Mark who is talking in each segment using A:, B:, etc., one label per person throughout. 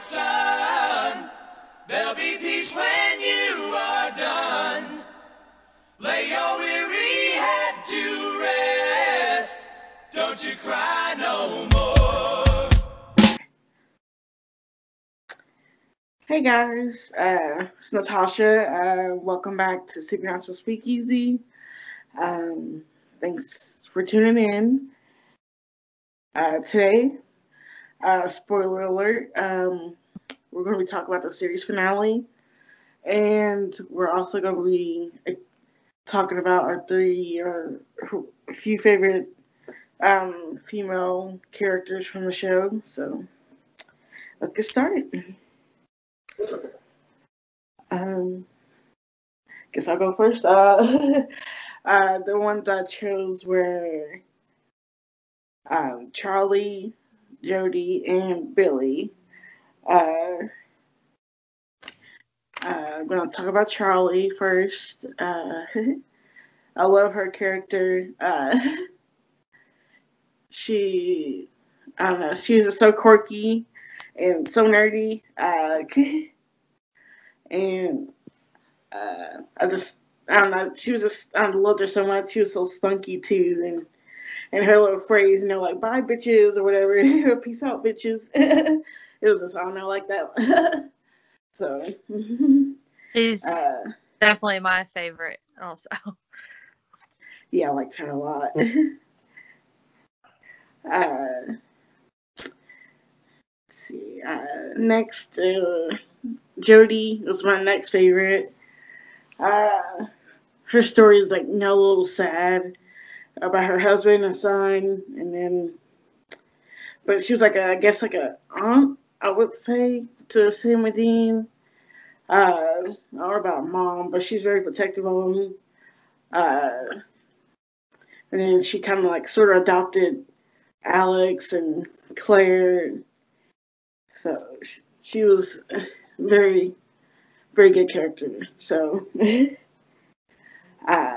A: son. There'll be peace when you are done. Lay your weary head to rest. Don't you cry no more.
B: Hey guys, uh, it's Natasha. Uh, welcome back to Supernatural Speakeasy. Um, thanks for tuning in. Uh, today, uh, spoiler alert, um, we're going to be talking about the series finale, and we're also going to be uh, talking about our three or a few favorite um, female characters from the show. So let's get started. Um, guess I'll go first. Uh, uh, the ones I chose were um, Charlie, Jody, and Billie. Uh, I'm gonna talk about Charlie first. Uh, I love her character. Uh, she, I don't know, she was so quirky and so nerdy. Uh, and uh, I just, I don't know, she was just, I loved her so much. She was so spunky too, and and her little phrase, you know, like "bye bitches" or whatever, "peace out bitches." it was just, I don't know, like that. so.
C: She's
B: Uh,
C: definitely my favorite, also.
B: yeah, I liked her a lot. uh, let's see. Uh, next, uh, Jody was my next favorite. Uh, her story is like you know, a little sad about her husband and son, and then, but she was like a, I guess like a aunt, I would say, to Sam Dean. Uh, or about mom, but she's very protective of him. Uh, and then she kind of like sort of adopted Alex and Claire. So sh- she was very, very good character. So, uh,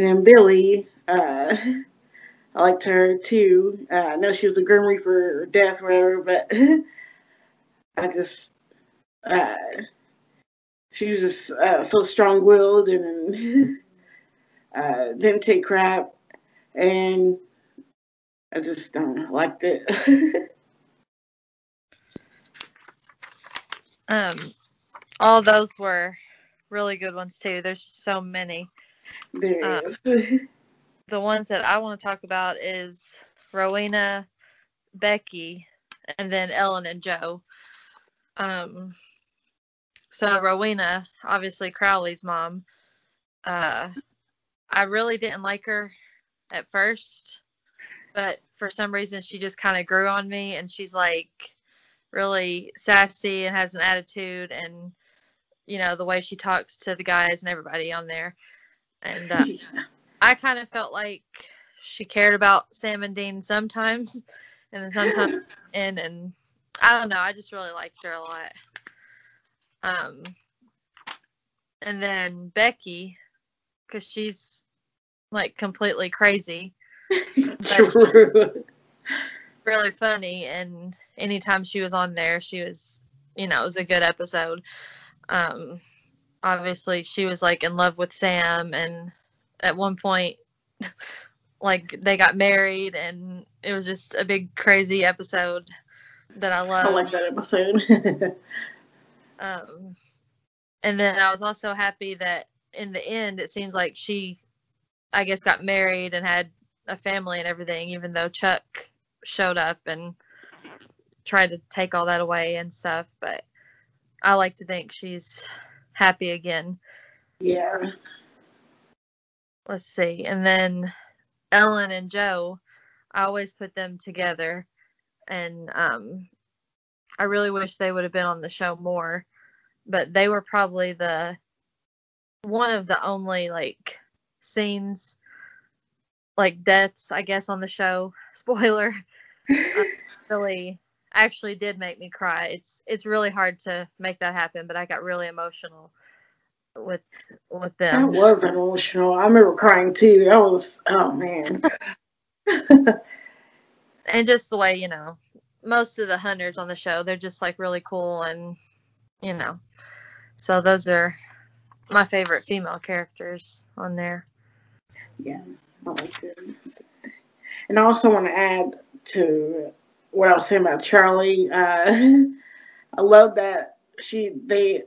B: and then Billie, uh, I liked her too. Uh, I know she was a Grim Reaper or death, whatever, but I just, uh, she was just uh, so strong-willed and uh, didn't take crap, and I just don't liked it.
C: Um, all those were really good ones too. There's so many.
B: There
C: Uh,
B: is.
C: The ones that I want to talk about is Rowena, Becky, and then Ellen and Jo. Um, so Rowena, obviously Crowley's mom. Uh, I really didn't like her at first, but for some reason she just kind of grew on me, and she's like really sassy and has an attitude, and you know the way she talks to the guys and everybody on there, and uh,
B: Yeah.
C: I kind of felt like she cared about Sam and Dean sometimes, and then sometimes and and I don't know. I just really liked her a lot. Um, and then Becky, because she's like completely crazy,
B: True.
C: really funny, and anytime she was on there, she was, you know, it was a good episode. Um, obviously she was like in love with Sam, and at one point, like they got married, and it was just a big crazy episode that I love.
B: I like that episode.
C: Um, and then I was also happy that in the end, it seems like she, I guess, got married and had a family and everything, even though Chuck showed up and tried to take all that away and stuff. But I like to think she's happy again.
B: yeah.
C: Let's see. And then Ellen and Jo, I always put them together. And um, I really wish they would have been on the show more. But they were probably the one of the only like scenes, like deaths, I guess, on the show. Spoiler. really actually did make me cry. It's it's really hard to make that happen, but I got really emotional with with them.
B: I was emotional. I remember crying too. That was oh man.
C: and just the way you know most of the hunters on the show. They're just like really cool and you know. So those are my favorite female characters on there.
B: Yeah, oh, that was good. And I also want to add to what I was saying about Charlie. Uh, I love that she they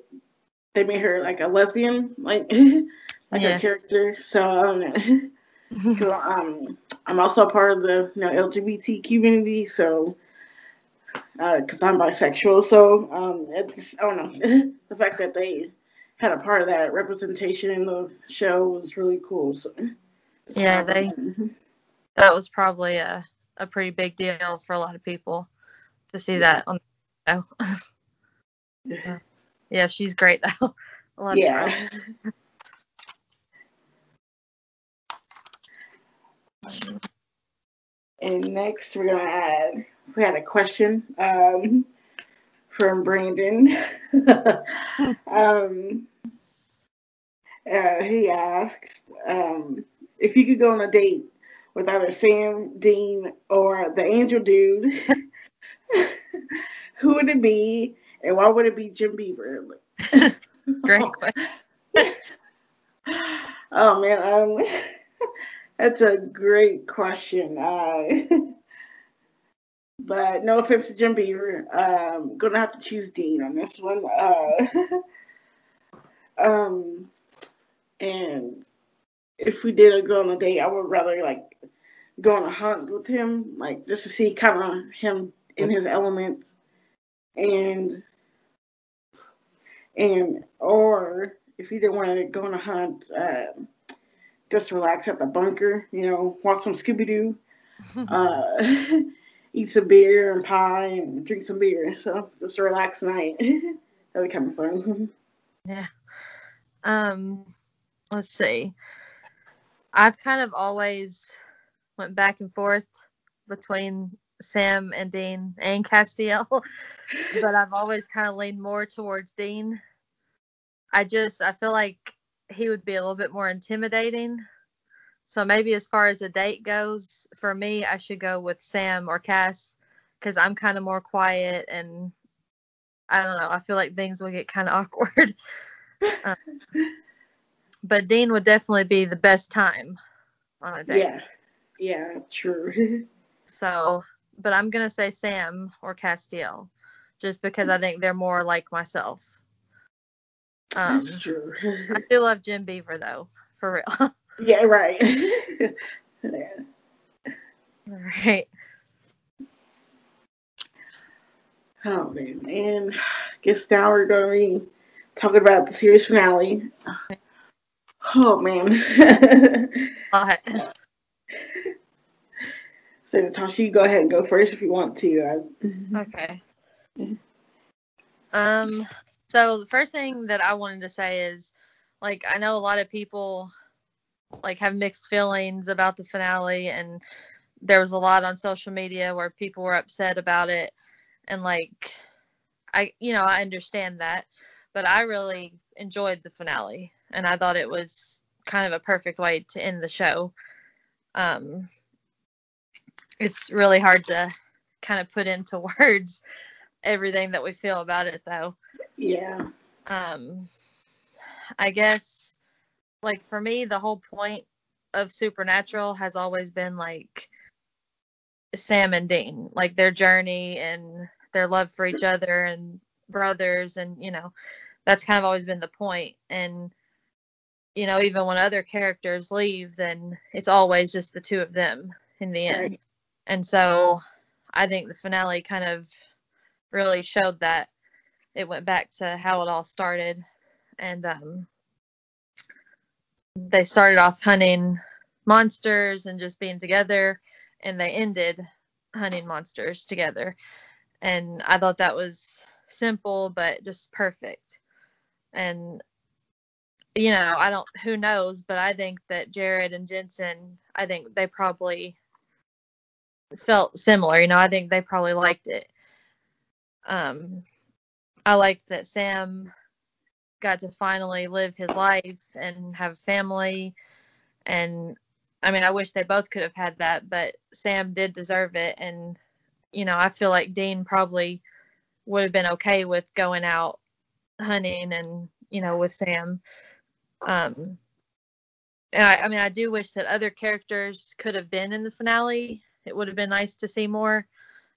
B: they made her like a lesbian, like like
C: Yeah.
B: her character. So um, so um, I'm also a part of the you know LGBT community. So because I'm bisexual, so um, it's I don't know the fact that they had a part of that representation in the show was really cool. So
C: Yeah, they- that was probably a, a pretty big deal for a lot of people to see that on the show.
B: Yeah.
C: yeah, she's great though. Love Charlie.
B: Yeah. And next we're gonna add we had a question um, from Brandon. um, uh, he asks um, if you could go on a date with either Sam, Dean, or the Angel Dude, who would it be, and why would it be Jim Beaver?
C: Great question.
B: Oh man, um, that's a great question. Uh, but no offense to Jim Beaver, um, gonna have to choose Dean on this one. Uh, um, and if we did a go on a date, I would rather like go on a hunt with him, like just to see kind of him in his element, and and or if you didn't want to go on a hunt, um, just relax at the bunker, you know, watch some Scooby Doo, uh, eat some beer and pie and drink some beer. So just a relaxed night. That'd be kind of fun. Yeah.
C: Um, let's see. I've kind of always went back and forth between Sam and Dean and Castiel, but I've always kind of leaned more towards Dean. I just I feel like he would be a little bit more intimidating. So maybe as far as a date goes, for me, I should go with Sam or Cas because I'm kind of more quiet and I don't know. I feel like things would get kind of awkward. Um, but Dean would definitely be the best time on a date.
B: yeah, yeah, true.
C: So, but I'm gonna say Sam or Castiel, just because I think they're more like myself. Um,
B: That's true.
C: I do love Jim Beaver though, for real.
B: yeah, right. yeah.
C: All right.
B: Oh man, and I guess now we're going to be talking about the series finale. Oh man. So Natasha, you go ahead and go first if you want to.
C: Okay.
B: Mhm.
C: Um. So the first thing that I wanted to say is, like, I know a lot of people like have mixed feelings about the finale, and there was a lot on social media where people were upset about it, and like, I, you know, I understand that, but I really enjoyed the finale, and I thought it was kind of a perfect way to end the show. Um, it's really hard to kind of put into words everything that we feel about it though
B: yeah.
C: um i guess like for me the whole point of supernatural has always been like sam and dean like their journey and their love for each other and brothers and you know that's kind of always been the point and you know even when other characters leave then it's always just the two of them in the end
B: Right.
C: And so I think the finale kind of really showed that it went back to how it all started. And um, they started off hunting monsters and just being together, and they ended hunting monsters together. And I thought that was simple, but just perfect. And, you know, I don't, who knows, but I think that Jared and Jensen, I think they probably felt similar. You know, I think they probably liked it. Um, I liked that Sam got to finally live his life and have family. And I mean, I wish they both could have had that, but Sam did deserve it. And you know, I feel like Dean probably would have been okay with going out hunting and, you know, with Sam. Um, and I, I mean, I do wish that other characters could have been in the finale. It would have been nice to see more,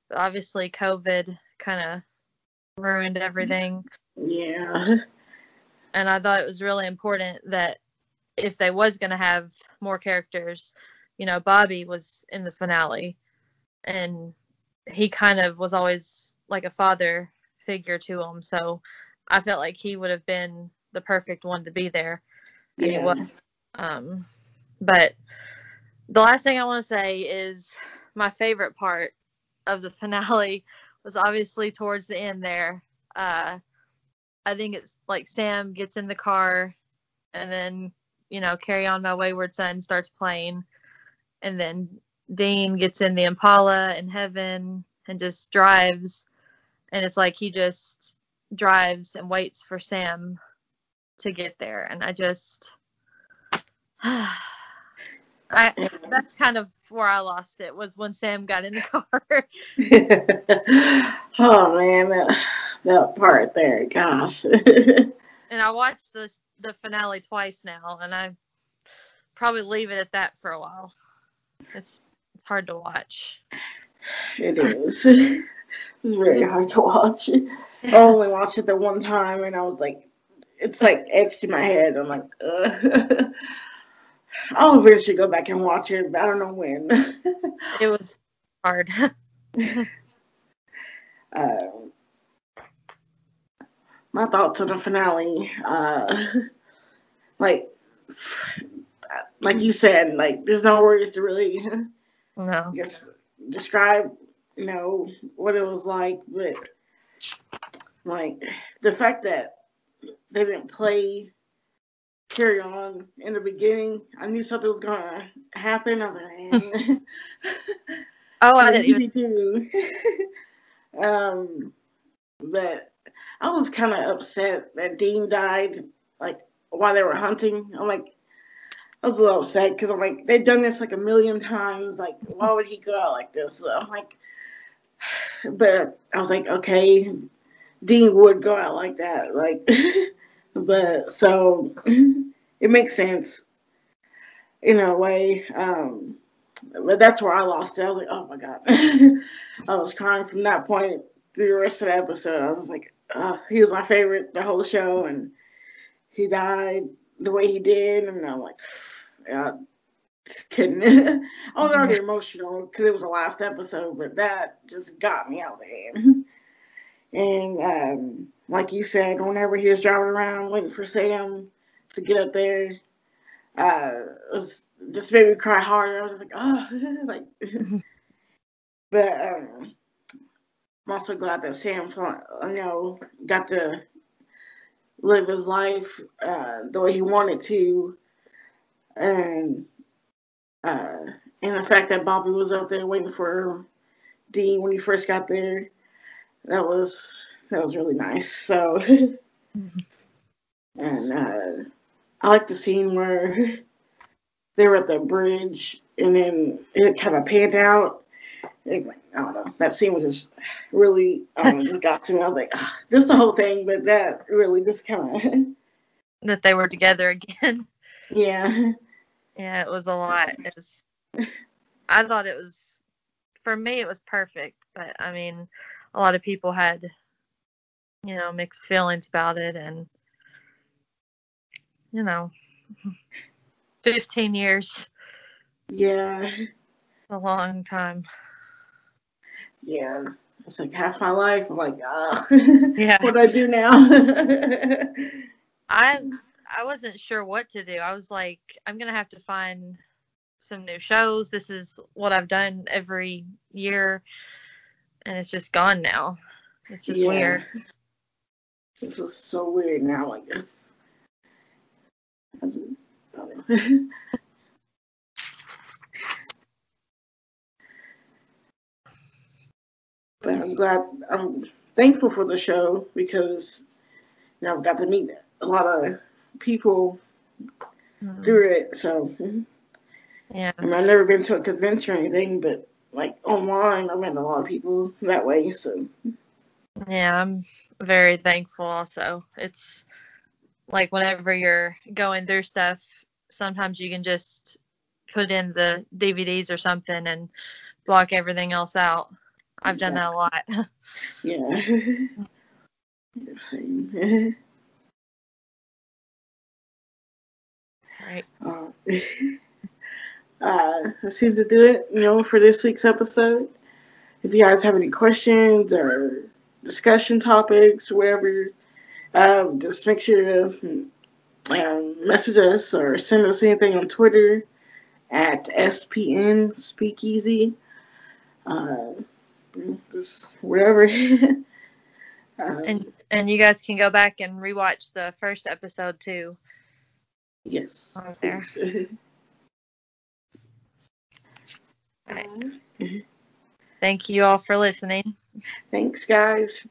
C: but obviously COVID kind of ruined everything.
B: Yeah.
C: And I thought it was really important that if they was going to have more characters, you know, Bobby was in the finale and he kind of was always like a father figure to him. So I felt like he would have been the perfect one to be there.
B: Yeah.
C: Um, but the last thing I want to say is my favorite part of the finale was obviously towards the end there. Uh, I think it's like Sam gets in the car and then, you know, Carry On My Wayward Son starts playing. And then Dean gets in the Impala in heaven and just drives. And it's like he just drives and waits for Sam to get there. And I just. I mm-hmm. that's kind of where I lost it was when Sam got in the car.
B: oh man, that, that part there, gosh.
C: and I watched the the finale twice now, and I probably leave it at that for a while. It's it's hard to watch.
B: it is. It's very hard to watch. I only watched it the one time, and I was like, it's like etched in my head. I'm like, Ugh. I'll eventually go back and watch it, but I don't know when.
C: It was hard.
B: Um, my thoughts on the finale, uh, like, like you said, like there's no words to really
C: no.
B: just describe, you know, what it was like, but like the fact that they didn't play carry on in the beginning, I knew something was gonna happen. I was like.
C: Oh, I didn't even.
B: do. um, but I was kind of upset that Dean died, like while they were hunting. I'm like, I was a little upset because I'm like, they've done this like a million times. Like, why would he go out like this? So I'm like, but I was like, okay, Dean would go out like that, like, but so it makes sense in a way. Um, but that's where I lost it. I was like, oh my god, I was crying from that point through the rest of the episode. I was like, uh, he was my favorite the whole show, and he died the way he did, and I'm like, yeah, just kidding. I was already emotional because it was the last episode, but that just got me out of there. And um, like you said, whenever he was driving around waiting for Sam to get up there, uh, it was just made me cry harder. I was just like, oh, like. but um, I'm also glad that Sam, you know, got to live his life uh, the way he wanted to, and uh, and the fact that Bobby was up there waiting for Dean when he first got there, that was that was really nice. So, and uh, I like the scene where they were at the bridge and then it kind of panned out. It, I don't know. That scene was just really, I don't know, just got to me. I was like, ah, just the whole thing, but that really just kind of,
C: That they were together again.
B: yeah.
C: Yeah, it was a lot. It was, I thought it was, for me, it was perfect. But I mean, a lot of people had, you know, mixed feelings about it. And, you know, 15 years,
B: Yeah.
C: a long time.
B: Yeah. It's like half my life. I'm like, ah,
C: Yeah.
B: what do I do now?
C: I I wasn't sure what to do. I was like, I'm gonna have to find some new shows. This is what I've done every year, and it's just gone now. It's just
B: Yeah.
C: weird.
B: It feels so weird now. Like, I don't know. but I'm glad. I'm thankful for the show because you know I've got to meet a lot of people
C: Mhm.
B: through it. So
C: Yeah.
B: I mean, I've never been to a convention or anything, but like online. I met a lot of people that way. So
C: Yeah, I'm very thankful also. It's like whenever you're going through stuff, sometimes you can just put in the DVDs or something and block everything else out. I've done that a lot.
B: yeah. Yeah, Same.
C: right.
B: Uh, uh, that seems to do it, you know, for this week's episode. If you guys have any questions or discussion topics, whatever, um, just make sure to um, message us or send us anything on Twitter at SPN Speakeasy. Uh, just whatever. um,
C: And and you guys can go back and rewatch the first episode too.
B: yes.
C: on there. Right. Mm-hmm. Thank you all for listening.
B: Thanks, guys.